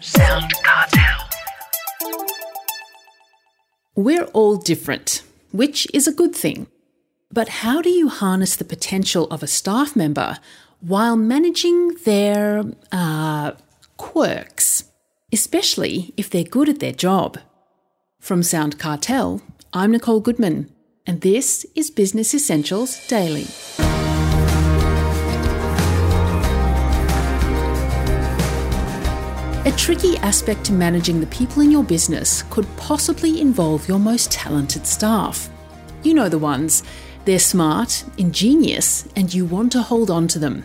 Sound Cartel. We're all different, which is a good thing. But how do you harness the potential of a staff member while managing their uh, quirks, especially if they're good at their job? From Sound Cartel, I'm Nicole Goodman, and this is Business Essentials Daily. Tricky aspect to managing the people in your business could possibly involve your most talented staff. You know the ones. They're smart, ingenious, and you want to hold on to them.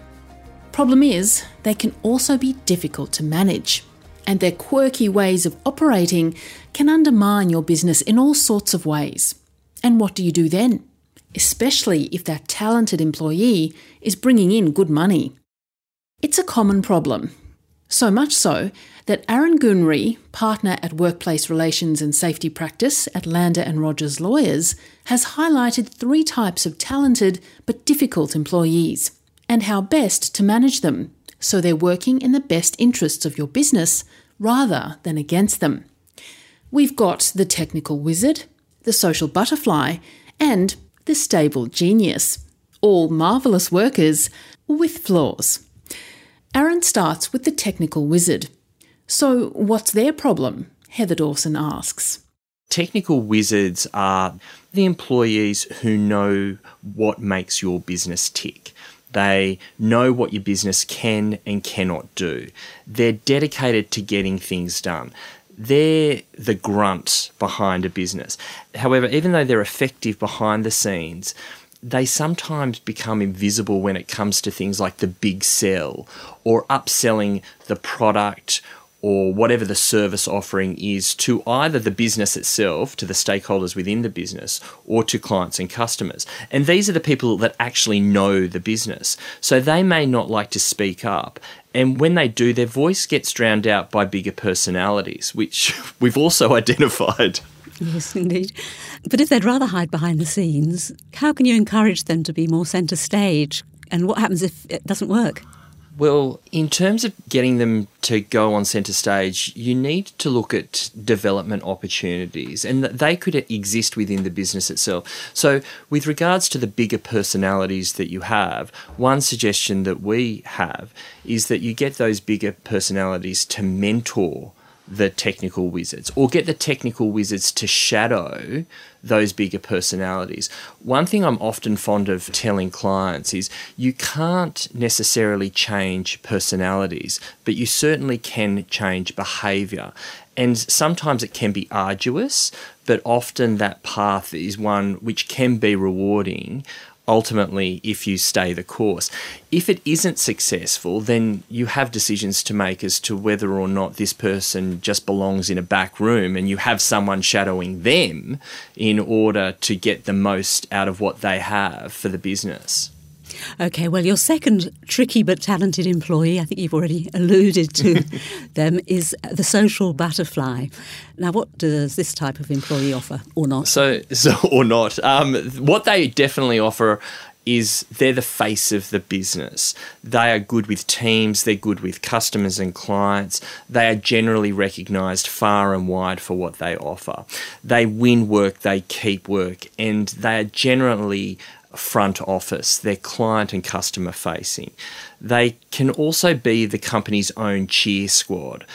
Problem is, they can also be difficult to manage, and their quirky ways of operating can undermine your business in all sorts of ways. And what do you do then? Especially if that talented employee is bringing in good money. It's a common problem. So much so that Aaron Goonrey, partner at Workplace Relations and Safety Practice at Lander and Rogers Lawyers, has highlighted three types of talented but difficult employees and how best to manage them so they're working in the best interests of your business rather than against them. We've got the technical wizard, the social butterfly, and the stable genius, all marvellous workers with flaws. Aaron starts with the technical wizard. So, what's their problem? Heather Dawson asks. Technical wizards are the employees who know what makes your business tick. They know what your business can and cannot do. They're dedicated to getting things done. They're the grunt behind a business. However, even though they're effective behind the scenes, they sometimes become invisible when it comes to things like the big sell or upselling the product or whatever the service offering is to either the business itself, to the stakeholders within the business, or to clients and customers. And these are the people that actually know the business. So they may not like to speak up. And when they do, their voice gets drowned out by bigger personalities, which we've also identified. Yes, indeed. But if they'd rather hide behind the scenes, how can you encourage them to be more centre stage? And what happens if it doesn't work? Well, in terms of getting them to go on centre stage, you need to look at development opportunities, and they could exist within the business itself. So, with regards to the bigger personalities that you have, one suggestion that we have is that you get those bigger personalities to mentor the technical wizards or get the technical wizards to shadow those bigger personalities. One thing I'm often fond of telling clients is you can't necessarily change personalities, but you certainly can change behavior. And sometimes it can be arduous, but often that path is one which can be rewarding ultimately if you stay the course. If it isn't successful, then you have decisions to make as to whether or not this person just belongs in a back room and you have someone shadowing them in order to get the most out of what they have for the business. Okay, well, your second tricky but talented employee, I think you've already alluded to them, is the social butterfly. Now, what does this type of employee offer or not? So, so or not. Um, what they definitely offer is they're the face of the business. They are good with teams, they're good with customers and clients. They are generally recognized far and wide for what they offer. They win work, they keep work, and they are generally front office, they're client and customer facing. They can also be the company's own cheer squad,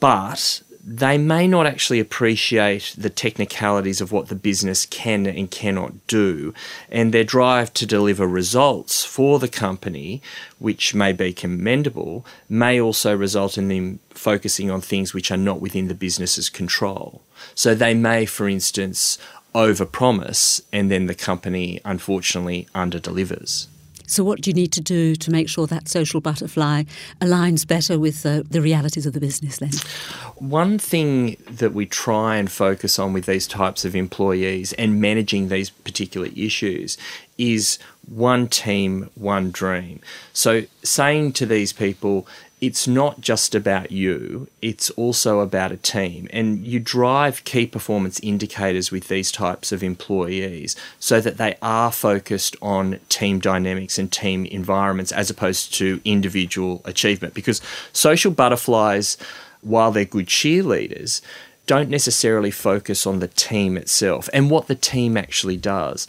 but they may not actually appreciate the technicalities of what the business can and cannot do, and their drive to deliver results for the company, which may be commendable, may also result in them focusing on things which are not within the business's control. So they may, for instance, overpromise and then the company unfortunately underdelivers. So, what do you need to do to make sure that social butterfly aligns better with uh, the realities of the business then? One thing that we try and focus on with these types of employees and managing these particular issues is one team, one dream. So, saying to these people, it's not just about you, it's also about a team. And you drive key performance indicators with these types of employees so that they are focused on team dynamics and team environments as opposed to individual achievement. Because social butterflies while they're good cheerleaders, don't necessarily focus on the team itself and what the team actually does.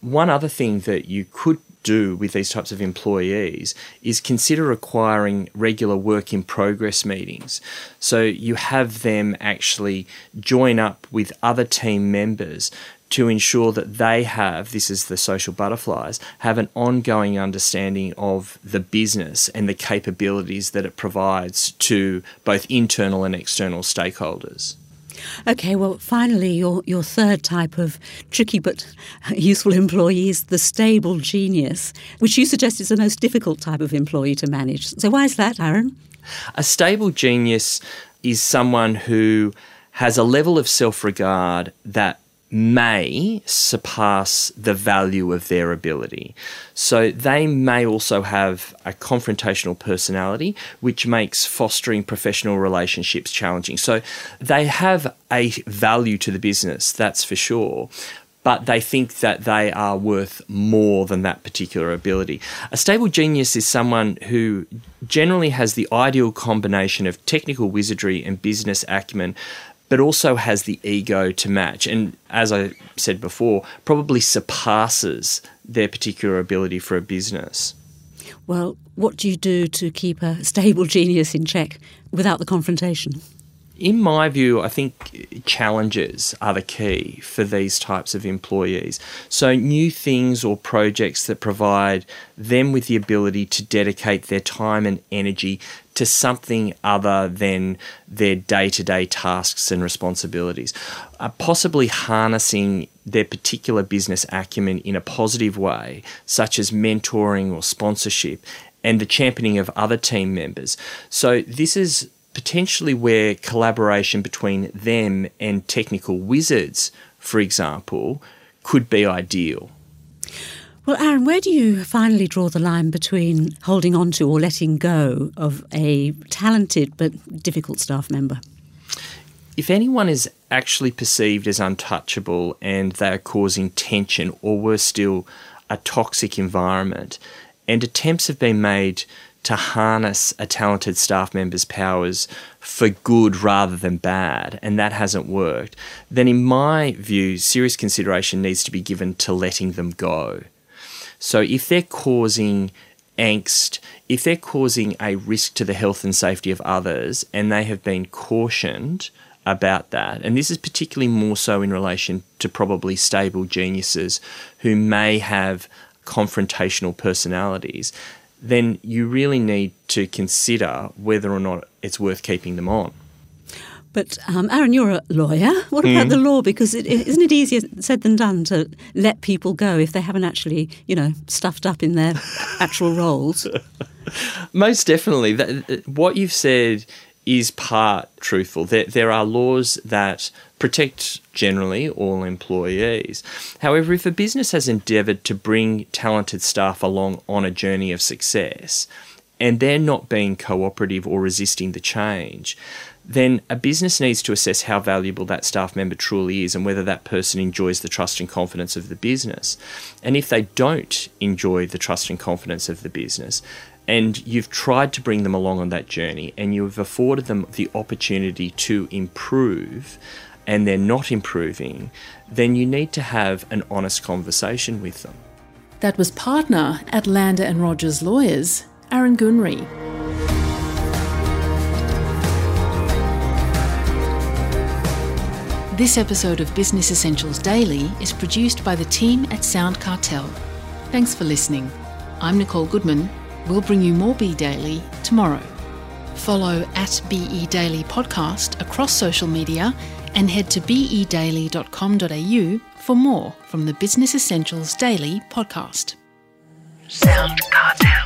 One other thing that you could do with these types of employees is consider acquiring regular work in progress meetings. So you have them actually join up with other team members to ensure that they have this is the social butterflies have an ongoing understanding of the business and the capabilities that it provides to both internal and external stakeholders. Okay, well, finally, your, your third type of tricky but useful employee is the stable genius, which you suggest is the most difficult type of employee to manage. So, why is that, Aaron? A stable genius is someone who has a level of self regard that may surpass the value of their ability. So they may also have a confrontational personality, which makes fostering professional relationships challenging. So they have a value to the business, that's for sure. But they think that they are worth more than that particular ability. A stable genius is someone who generally has the ideal combination of technical wizardry and business acumen, but also has the ego to match. And as I said before, probably surpasses their particular ability for a business. Well, what do you do to keep a stable genius in check without the confrontation? In my view, I think challenges are the key for these types of employees. So, new things or projects that provide them with the ability to dedicate their time and energy to something other than their day to day tasks and responsibilities. Uh, possibly harnessing their particular business acumen in a positive way, such as mentoring or sponsorship, and the championing of other team members. So, this is potentially where collaboration between them and technical wizards, for example, could be ideal. Well, Aaron, where do you finally draw the line between holding on to or letting go of a talented but difficult staff member? If anyone is actually perceived as untouchable and they are causing tension or worse still, a toxic environment, and attempts have been made to harness a talented staff member's powers for good rather than bad, and that hasn't worked, then in my view, serious consideration needs to be given to letting them go. So if they're causing angst, if they're causing a risk to the health and safety of others, and they have been cautioned about that, and this is particularly more so in relation to probably stable geniuses who may have confrontational personalities, then you really need to consider whether or not it's worth keeping them on. But um, Aaron, you're a lawyer. What about mm. the law? Because it, isn't it easier said than done to let people go if they haven't actually, you know, stuffed up in their actual roles? Most definitely. That, what you've said is part truthful. There, there are laws that protect generally all employees. However, if a business has endeavoured to bring talented staff along on a journey of success, and they're not being cooperative or resisting the change, then a business needs to assess how valuable that staff member truly is and whether that person enjoys the trust and confidence of the business. And if they don't enjoy the trust and confidence of the business, and you've tried to bring them along on that journey and you've afforded them the opportunity to improve and they're not improving, then you need to have an honest conversation with them. That was partner at Lander and Rogers Lawyers, Aaron Goonrey. This episode of Business Essentials Daily is produced by the team at Sound Cartel. Thanks for listening. I'm Nicole Goodman. We'll bring you more Be Daily tomorrow. Follow at BE Daily Podcast across social media and head to bedaily.com.au for more from the Business Essentials Daily podcast. Sound Cartel.